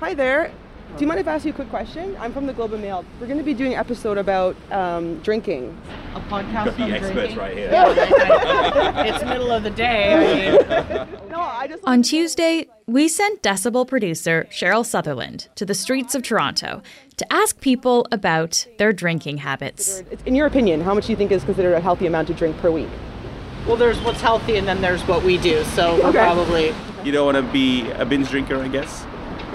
Hi there. Do you mind if I ask you a quick question? I'm from the Globe and Mail. We're going to be doing an episode about um, drinking. A podcast Got the on experts drinking. right here. Yeah, I- I- it's middle of the day. I mean, No, I just On Tuesday, we sent Decibel producer Cheryl Sutherland to the streets of Toronto to ask people about their drinking habits. In your opinion, how much do you think is considered a healthy amount to drink per week? well, there's what's healthy, and then there's what we do. So we're Okay. probably You don't want to be a binge drinker, I guess.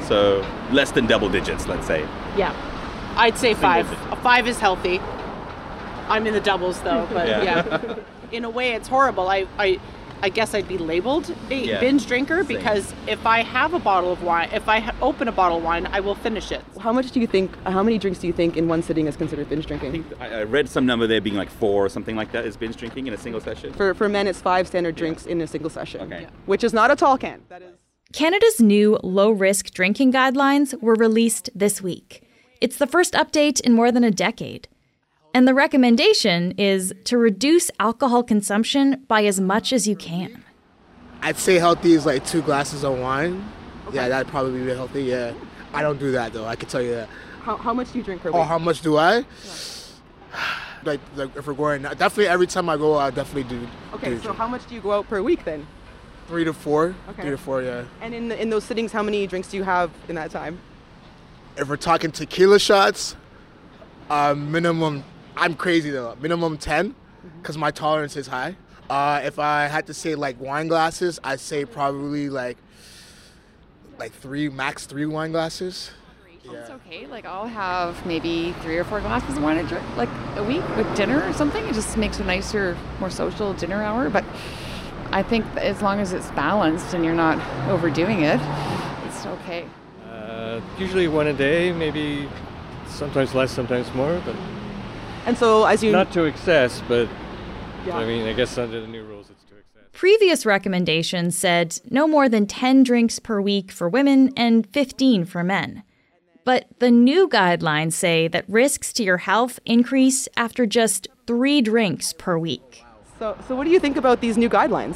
So less than double digits, let's say. yeah. I'd say five. A five is healthy. I'm in the doubles though, but Yeah. yeah. in a way, it's horrible. I I. I guess I'd be labeled a Yeah. binge drinker Same. because if I have a bottle of wine, if I ha- open a bottle of wine, I will finish it. How much do you think, how many drinks do you think in one sitting is considered binge drinking? I drinking? think I I read some number there being like four or something like that is binge drinking in a single session. For, for men, it's five standard drinks in a single session, Okay. Yeah. which is not a tall can. That is. Canada's new low risk drinking guidelines were released this week. It's the first update in more than a decade. And the recommendation is to reduce alcohol consumption by as much as you can. I'd say healthy is like two glasses of wine. Yeah, that'd probably be healthy. Yeah, I don't do that though. I can tell you that. How, how much do you drink per oh, week? Oh, how much do I? Like, like if we're going, definitely every time I go, I definitely do. okay, do so how much do you go out per week then? Three to four. Okay. Three to four, yeah. And in, the, in those sittings, how many drinks do you have in that time? If we're talking tequila shots, uh, minimum. I'm crazy though. Minimum ten, because my tolerance is high. Uh, if I had to say like wine glasses, I'd say probably like like three, max three wine glasses. It's okay. Like I'll have maybe three or four glasses of wine a drink, like a week with dinner or something. It just makes a nicer, more social dinner hour. But I think as long as it's balanced and you're not overdoing it, it's okay. Uh, usually one a day, maybe sometimes less, sometimes more, but And so as you not to excess. But Yeah. I mean, I guess under the new rules, it's to excess. Previous recommendations said no more than 10 drinks per week for women and 15 for men. But the new guidelines say that risks to your health increase after just three drinks per week. So, so what do you think about these new guidelines?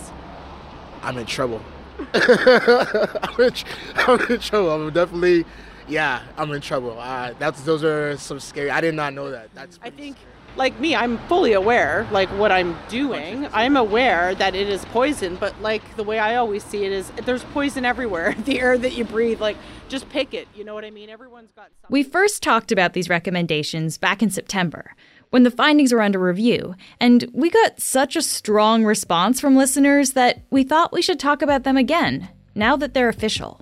I'm in trouble. I'm, in, tr- I'm in trouble. I'm definitely, yeah, I'm in trouble. Uh, that's those are some scary. I did not know that. That's. I think, like me, I'm fully aware, like what I'm doing. I'm aware that it is poison, but like the way I always see it is, there's poison everywhere. the air that you breathe, like just pick it. You know what I mean? Everyone's got. Something. We first talked about these recommendations back in September when the findings were under review, and we got such a strong response from listeners that we thought we should talk about them again, now that they're official.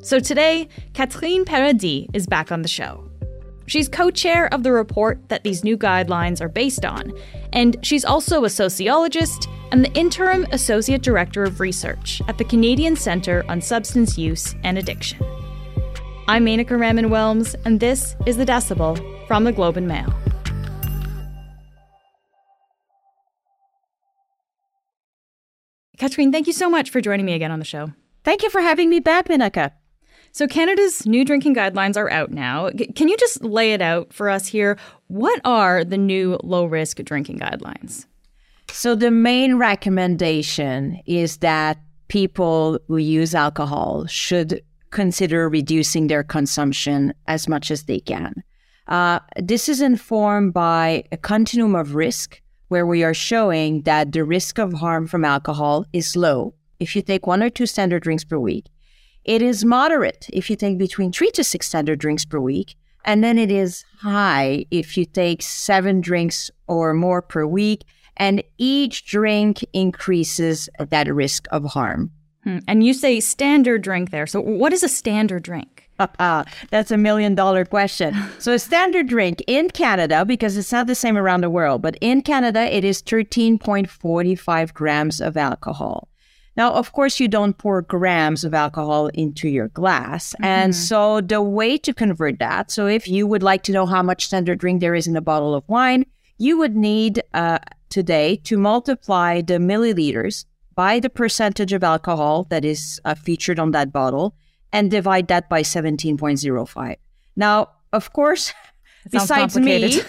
So today, Catherine Paradis is back on the show. She's co chair of the report that these new guidelines are based on, and she's also a sociologist and the interim associate director of research at the Canadian Centre on Substance Use and Addiction. I'm Menaka Raman Wilms, and this is The Decibel from the Globe and Mail. Catherine, thank you so much for joining me again on the show. Thank you for having me back, Menaka. So, Canada's new drinking guidelines are out now. Can you just lay it out for us here? What are the new low risk drinking guidelines? So, the main recommendation is that people who use alcohol should consider reducing their consumption as much as they can. Uh, this is informed by a continuum of risk where we are showing that the risk of harm from alcohol is low if you take one or two standard drinks per week. It is moderate if you take between three to six standard drinks per week. And then it is high if you take seven drinks or more per week. And each drink increases that risk of harm. Hmm. And you say standard drink there. So, what is a standard drink? That's a million dollar question. So, a standard drink in Canada, because it's not the same around the world, but in Canada, it is 13.45 grams of alcohol. Now, of course, you don't pour grams of alcohol into your glass. And so, the way to convert that, so if you would like to know how much standard drink there is in a bottle of wine, you would need uh, today to multiply the milliliters by the percentage of alcohol that is uh, featured on that bottle and divide that by 17.05. Now, of course, besides me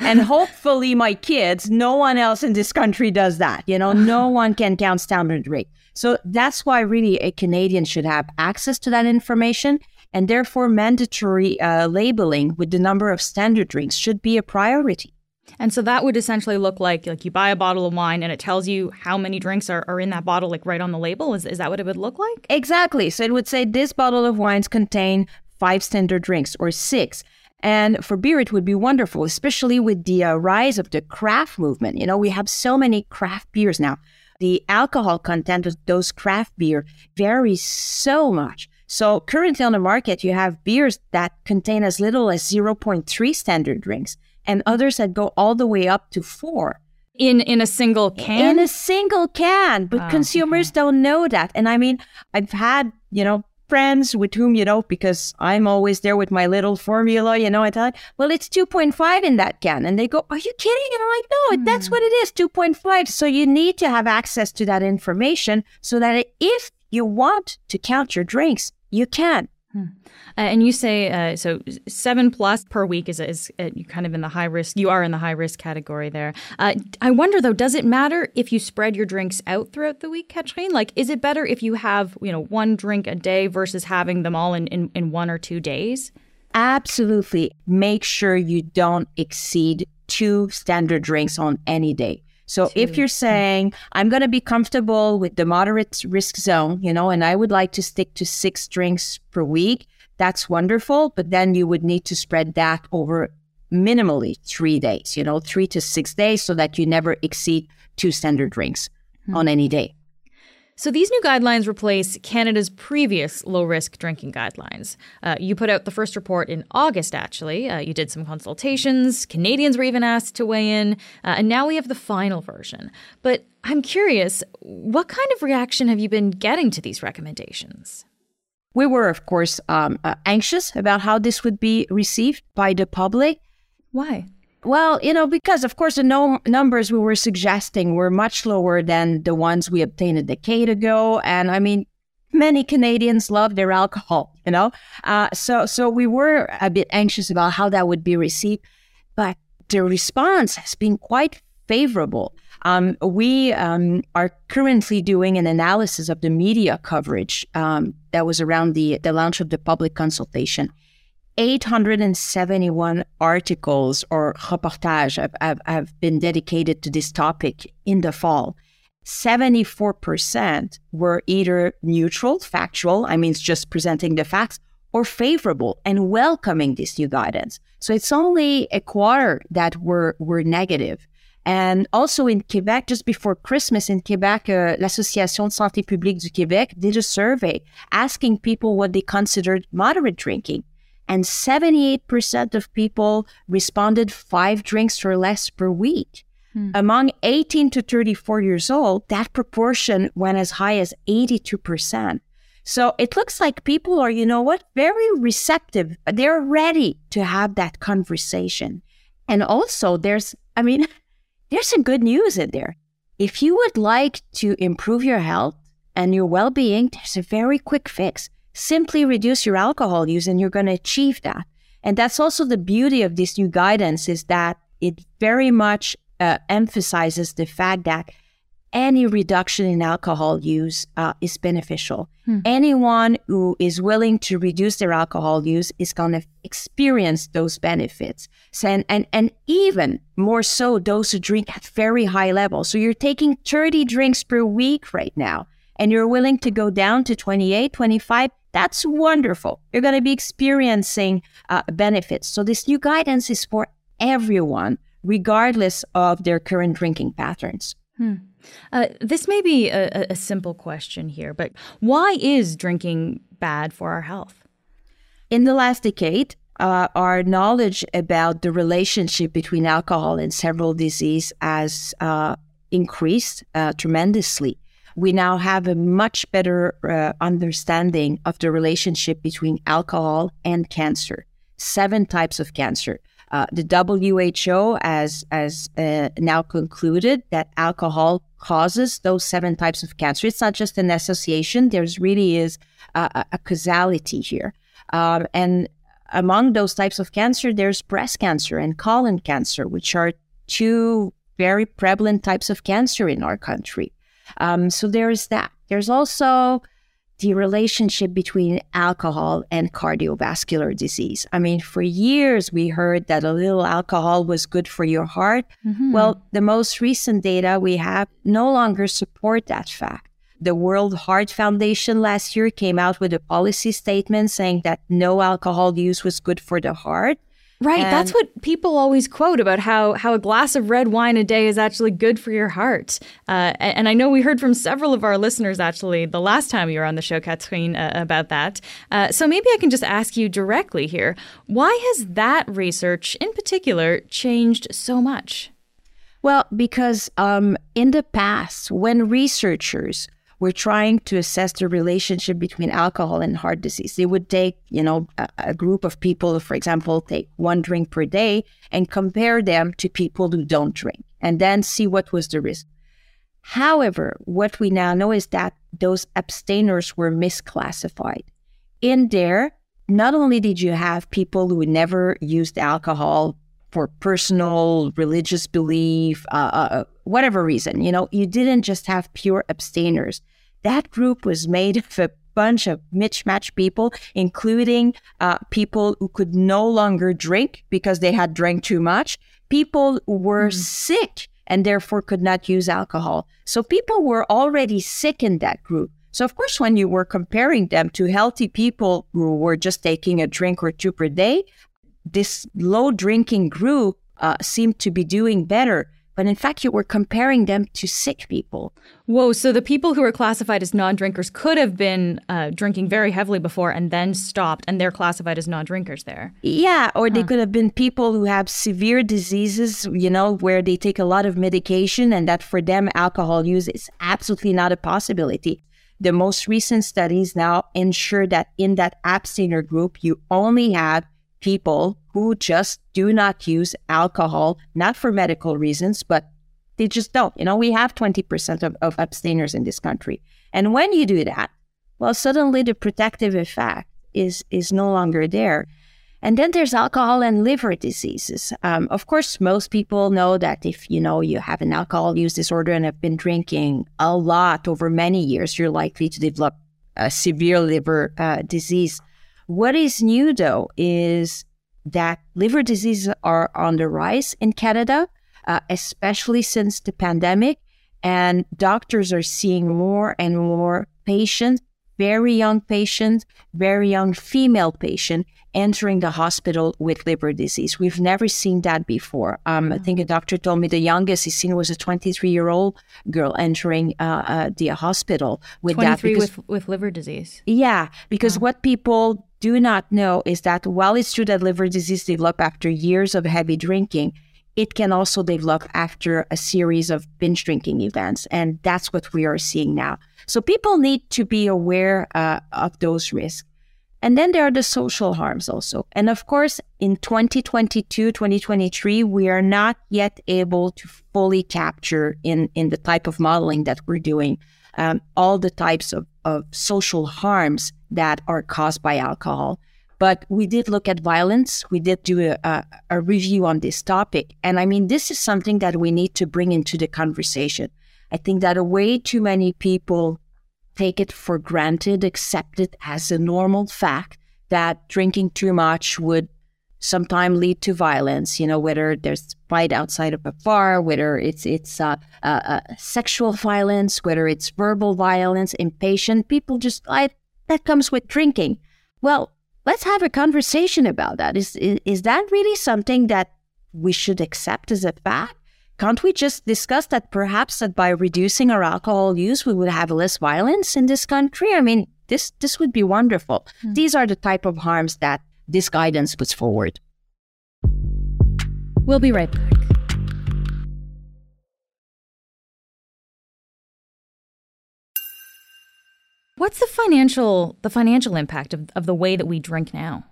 and hopefully my kids, no one else in this country does that. You know, no one can count standard drink. So that's why really a Canadian should have access to that information. And therefore, mandatory uh, labeling with the number of standard drinks should be a priority. And so that would essentially look like like you buy a bottle of wine and it tells you how many drinks are, are in that bottle, like right on the label. Is, is that what it would look like? Exactly. So it would say this bottle of wines contain five standard drinks or six. And for beer, it would be wonderful, especially with the uh, rise of the craft movement. You know, we have so many craft beers now. The alcohol content of those craft beer varies so much. So currently on the market, you have beers that contain as little as 0.3 standard drinks and others that go all the way up to four. In in a single can? In a single can. But Oh, consumers don't know that. And I mean, I've had, you know, friends with whom, you know, because I'm always there with my little formula, you know, I tell, well, it's 2.5 in that can. And they go, are you kidding? And I'm like, no, that's hmm. what it is, 2.5. So you need to have access to that information so that if you want to count your drinks, you can. Uh, and you say uh, so seven plus per week is is uh, kind of in the high risk. You are in the high risk category there. Uh, I wonder though, does it matter if you spread your drinks out throughout the week, Catherine? Like, is it better if you have you know one drink a day versus having them all in, in, in one or two days? Absolutely. Make sure you don't exceed two standard drinks on any day. So if you're mm. saying, I'm going to be comfortable with the moderate risk zone, you know, and I would like to stick to six drinks per week, that's wonderful. But then you would need to spread that over minimally three days, you know, three to six days so that you never exceed two standard drinks hmm. on any day. So these new guidelines replace Canada's previous low risk drinking guidelines. Uh, you put out the first report in August, actually. Uh, you did some consultations. Canadians were even asked to weigh in. Uh, and now we have the final version. But I'm curious, what kind of reaction have you been getting to these recommendations? We were, of course, um, uh, anxious about how this would be received by the public. Why? Well, you know, because of course the no- numbers we were suggesting were much lower than the ones we obtained a decade ago, and I mean, many Canadians love their alcohol, you know. Uh, so, so we were a bit anxious about how that would be received, but the response has been quite favorable. Um, we um, are currently doing an analysis of the media coverage um, that was around the the launch of the public consultation. 871 articles or reportages have, have, have been dedicated to this topic in the fall. 74% were either neutral, factual, I mean, it's just presenting the facts, or favorable and welcoming this new guidance. So it's only a quarter that were, were negative. And also in Quebec, just before Christmas in Quebec, uh, l'Association de Santé Publique du Québec did a survey asking people what they considered moderate drinking and 78% of people responded five drinks or less per week. Hmm. Among 18 to 34 years old, that proportion went as high as 82%. So it looks like people are, you know what, very receptive. They're ready to have that conversation. And also, there's, I mean, there's some good news in there. If you would like to improve your health and your well being, there's a very quick fix simply reduce your alcohol use and you're going to achieve that. And that's also the beauty of this new guidance is that it very much uh, emphasizes the fact that any reduction in alcohol use uh, is beneficial. Anyone who is willing to reduce their alcohol use is going to experience those benefits. So, and, and, and even more so those who drink at very high levels so you're taking 30 drinks per week right now and you're willing to go down to 28 25 that's wonderful. You're going to be experiencing uh, benefits. So, this new guidance is for everyone, regardless of their current drinking patterns. Uh, this may be a, a- a simple question here, but why is drinking bad for our health? In the last decade, uh, our knowledge about the relationship between alcohol and several diseases has uh, increased uh, tremendously. We now have a much better uh, understanding of the relationship between alcohol and cancer. Seven types of cancer. Uh, the WHO has uh, now concluded that alcohol causes those seven types of cancer. It's not just an association. There's really is a- a causality here. Um, and among those types of cancer, there's breast cancer and colon cancer, which are two very prevalent types of cancer in our country. Um, so there is that. There's also the relationship between alcohol and cardiovascular disease. I mean, for years we heard that a little alcohol was good for your heart. Mm-hmm. Well, the most recent data we have no longer support that fact. The World Heart Foundation last year came out with a policy statement saying that no alcohol use was good for the heart. Right, and that's what people always quote about how how a glass of red wine a day is actually good for your heart. Uh, and I know we heard from several of our listeners actually the last time you were on the show, Catherine, uh, about that. Uh, so maybe I can just ask you directly here: Why has that research, in particular, changed so much? Well, because um, in the past, when researchers were trying to assess the relationship between alcohol and heart disease. They would take, you know, a, a, group of people, for example, take one drink per day and compare them to people who don't drink and then see what was the risk. However, what we now know is that those abstainers were misclassified. In there, not only did you have people who never used alcohol for personal religious belief, uh, uh, whatever reason, you know, you didn't just have pure abstainers. That group was made of a bunch of mismatched people, including uh, people who could no longer drink because they had drank too much, people who were mm. sick and therefore could not use alcohol. So people were already sick in that group. So, of course, when you were comparing them to healthy people who were just taking a drink or two per day, this low drinking group uh, seemed to be doing better. But in fact, you were comparing them to sick people. Whoa, so the people who were classified as non drinkers could have been uh, drinking very heavily before and then stopped, and they're classified as non drinkers there. Yeah, or huh. they could have been people who have severe diseases, you know, where they take a lot of medication, and that for them, alcohol use is absolutely not a possibility. The most recent studies now ensure that in that abstainer group, you only have people who just do not use alcohol, not for medical reasons, but they just don't. You know, we have 20% of, of abstainers in this country. And when you do that, well, suddenly the protective effect is, is no longer there. And then there's alcohol and liver diseases. Um, of course, most people know that if you know you have an alcohol use disorder and have been drinking a lot over many years, you're likely to develop a severe liver uh, disease. What is new, though, is that liver diseases are on the rise in Canada, uh, especially since the pandemic. And doctors are seeing more and more patients, very young patients, very young female patients entering the hospital with liver disease. We've never seen that before. Um, I think a doctor told me the youngest he's seen was a 23 year old girl entering uh, uh, the hospital with 23 that. with, with liver disease. Yeah, because what people do not know is that while it's true that liver disease develop after years of heavy drinking, it can also develop after a series of binge drinking events. And that's what we are seeing now. So people need to be aware uh, of those risks. And then there are the social harms also. And of course, in 2022, 2023, we are not yet able to fully capture in, in the type of modeling that we're doing um, all the types of, of social harms that are caused by alcohol. But we did look at violence. We did do a, a, a, review on this topic. And I mean, this is something that we need to bring into the conversation. I think that a way too many people take it for granted, accept it as a normal fact that drinking too much would sometimes lead to violence. You know, whether there's fight outside of a bar, whether it's it's uh, uh, uh, sexual violence, whether it's verbal violence, impatient. People just I that comes with drinking. Well, let's have a conversation about that. Is, is, is that really something that we should accept as a fact? Can't we just discuss that perhaps that by reducing our alcohol use, we would have less violence in this country? I mean, this this would be wonderful. Mm. These are the type of harms that this guidance puts forward. We'll be right back. What's the financial the financial impact of, of the way that we drink now?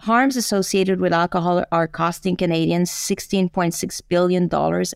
Harms associated with alcohol are costing Canadians $16.6 billion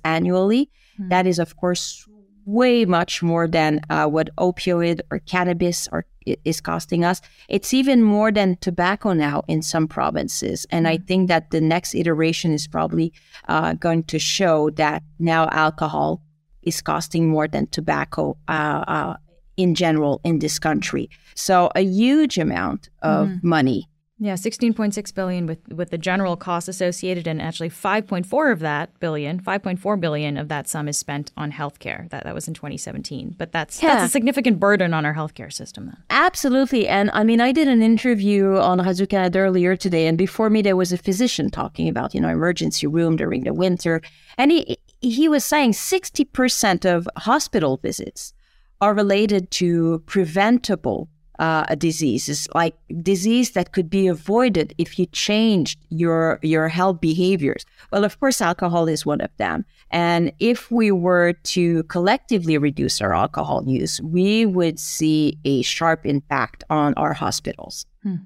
annually. Mm-hmm. That is, of course, way much more than uh, what opioid or cannabis are, is costing us. It's even more than tobacco now in some provinces. And mm-hmm. I hmm. think that the next iteration is probably uh, going to show that now alcohol is costing more than tobacco uh, uh in general in this country. So a huge amount of mm. money yeah, 16.6 billion with with the general costs associated and actually 5.4 of that billion, 5.4 billion of that sum is spent on healthcare. That that was in 2017. But that's yeah. that's a significant burden on our healthcare system then. Absolutely. And I mean, I did an interview on Radio Canada earlier today and before me there was a physician talking about, you know, emergency room during the winter, and he he was saying 60% of hospital visits are related to preventable uh, a disease. It's like disease that could be avoided if you changed your your health behaviors. Well, of course, alcohol is one of them. And if we were to collectively reduce our alcohol use, we would see a sharp impact on our hospitals. Hmm.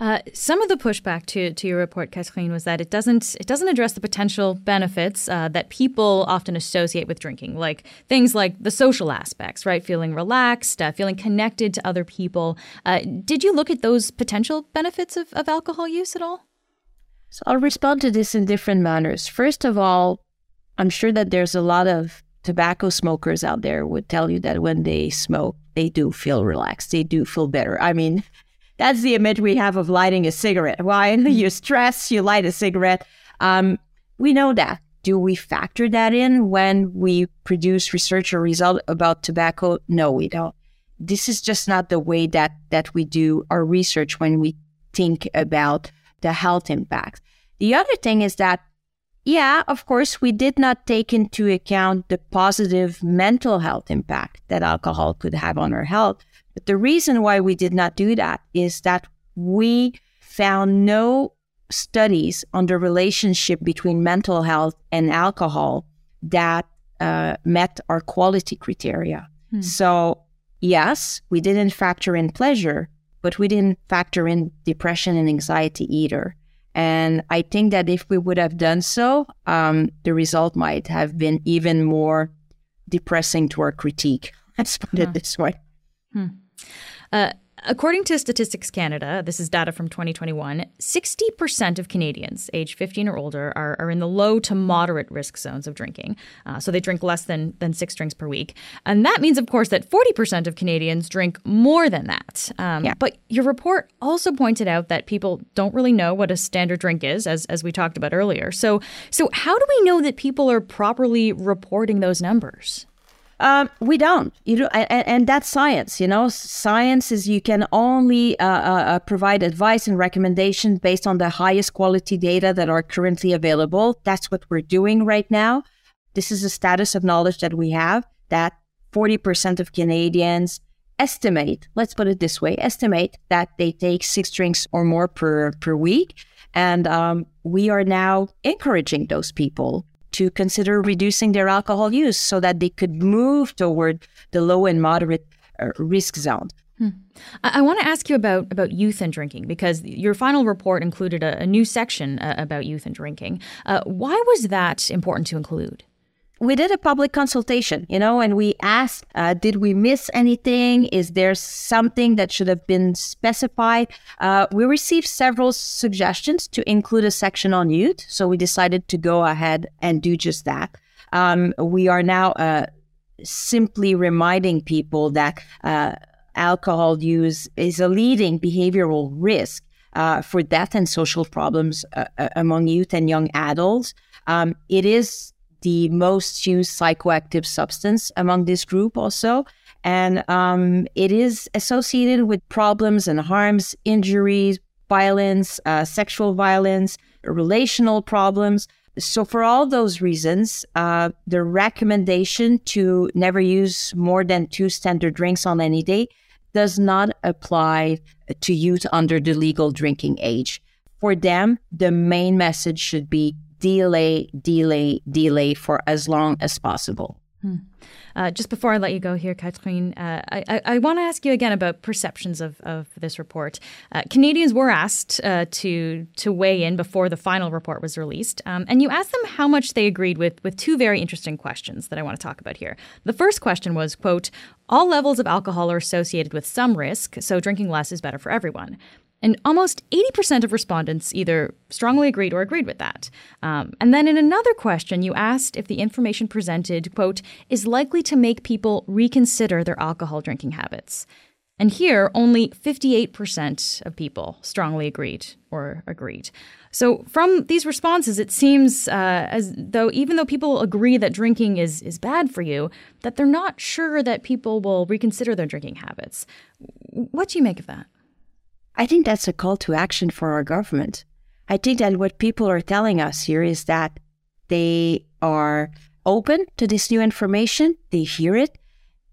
Uh, some of the pushback to, to your report, Catherine, was that it doesn't it doesn't address the potential benefits uh, that people often associate with drinking, like things like the social aspects, right? Feeling relaxed, uh, feeling connected to other people. Uh, did you look at those potential benefits of, of alcohol use at all? So I'll respond to this in different manners. First of all, I'm sure that there's a lot of tobacco smokers out there would tell you that when they smoke, they do feel relaxed. They do feel better. I mean, that's the image we have of lighting a cigarette. Why? you stress, you light a cigarette. Um, we know that. Do we factor that in when we produce research or result about tobacco? No, we don't. This is just not the way that that we do our research when we think about the health impacts. The other thing is that, yeah, of course, we did not take into account the positive mental health impact that alcohol could have on our health. But the reason why we did not do that is that we found no studies on the relationship between mental health and alcohol that uh, met our quality criteria. Hmm. So, yes, we didn't factor in pleasure, but we didn't factor in depression and anxiety either. And I think that if we would have done so, um, the result might have been even more depressing to our critique. Let's put it this way. Hmm. Uh, according to Statistics Canada, this is data from 2021, 60% of Canadians aged 15 or older are, are in the low to moderate risk zones of drinking. Uh, so they drink less than, than six drinks per week. And that means, of course, that 40% of Canadians drink more than that. Um, yeah. But your report also pointed out that people don't really know what a standard drink is, as, as we talked about earlier. So, so how do we know that people are properly reporting those numbers? Um, we don't, you know, and, and, that's science. You know, science is you can only uh, uh, uh, provide advice and recommendations based on the highest quality data that are currently available. That's what we're doing right now. This is a status of knowledge that we have that 40% of Canadians estimate, let's put it this way, estimate that they take six drinks or more per, per week. And um, we are now encouraging those people to consider reducing their alcohol use so that they could move toward the low and moderate uh, risk zone. Hmm. I, I want to ask you about, about youth and drinking because your final report included a, a new section uh, about youth and drinking. Uh, why was that important to include? We did a public consultation, you know, and we asked, uh, did we miss anything? Is there something that should have been specified? Uh, we received several suggestions to include a section on youth, so we decided to go ahead and do just that. Um, we are now uh, simply reminding people that uh, alcohol use is a leading behavioral risk uh, for death and social problems uh, among youth and young adults. Um, it is the most used psychoactive substance among this group also. And um, it is associated with problems and harms, injuries, violence, uh, sexual violence, relational problems. So, for all those reasons, uh, the recommendation to never use more than two standard drinks on any day does not apply to youth under the legal drinking age. For them, the main message should be delay, delay, delay for as long as possible. Hmm. Uh, just before I let you go here, Catherine, uh, I, I, I want to ask you again about perceptions of, of this report. Uh, Canadians were asked uh, to to weigh in before the final report was released, um, and you asked them how much they agreed with with two very interesting questions that I want to talk about here. The first question was, "quote All levels of alcohol are associated with some risk, so drinking less is better for everyone." And almost 80% of respondents either strongly agreed or agreed with that. Um, and then in another question, you asked if the information presented, quote, is likely to make people reconsider their alcohol drinking habits. And here, only 58% of people strongly agreed or agreed. So, from these responses, it seems uh, as though even though people agree that drinking is, is bad for you, that they're not sure that people will reconsider their drinking habits. What do you make of that? I think that's a call to action for our government. I think that what people are telling us here is that they are open to this new information, they hear it,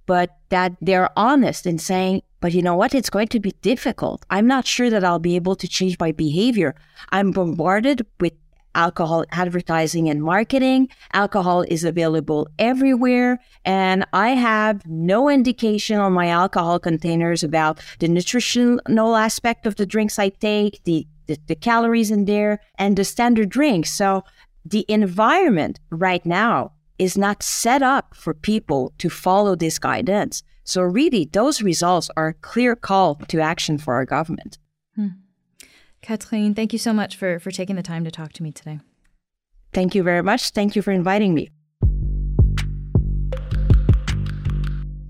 but that they're honest in saying, but you know what? It's going to be difficult. I'm not sure that I'll be able to change my behavior. I'm bombarded with alcohol advertising and marketing. Alcohol is available everywhere. And I have no indication on my alcohol containers about the nutritional aspect of the drinks I take, the, the, the calories in there, and the standard drinks. So the environment right now is not set up for people to follow this guidance. So, really, those results are a clear call to action for our government. Hmm. Catherine, thank you so much for, for taking the time to talk to me today. Thank you very much. Thank you for inviting me.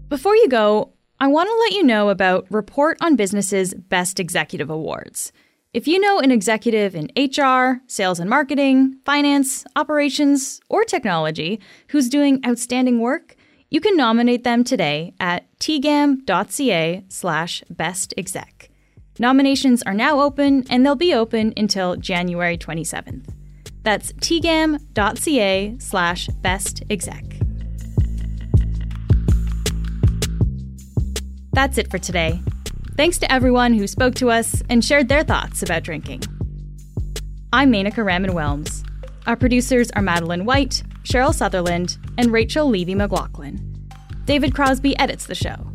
Before you go, I want to let you know about Report on Business's Best Executive Awards. If you know an executive in HR, sales and marketing, finance, operations, or technology who's doing outstanding work, you can nominate them today at tgam.ca slash bestexec. Nominations are now open and they'll be open until January 27th. That's tgam.ca slash bestexec. That's it for today. Thanks to everyone who spoke to us and shared their thoughts about drinking. I'm Menaka Raman Wilms. Our producers are Madeline White, Cheryl Sutherland, and Rachel Levy McLaughlin. David Crosby edits the show.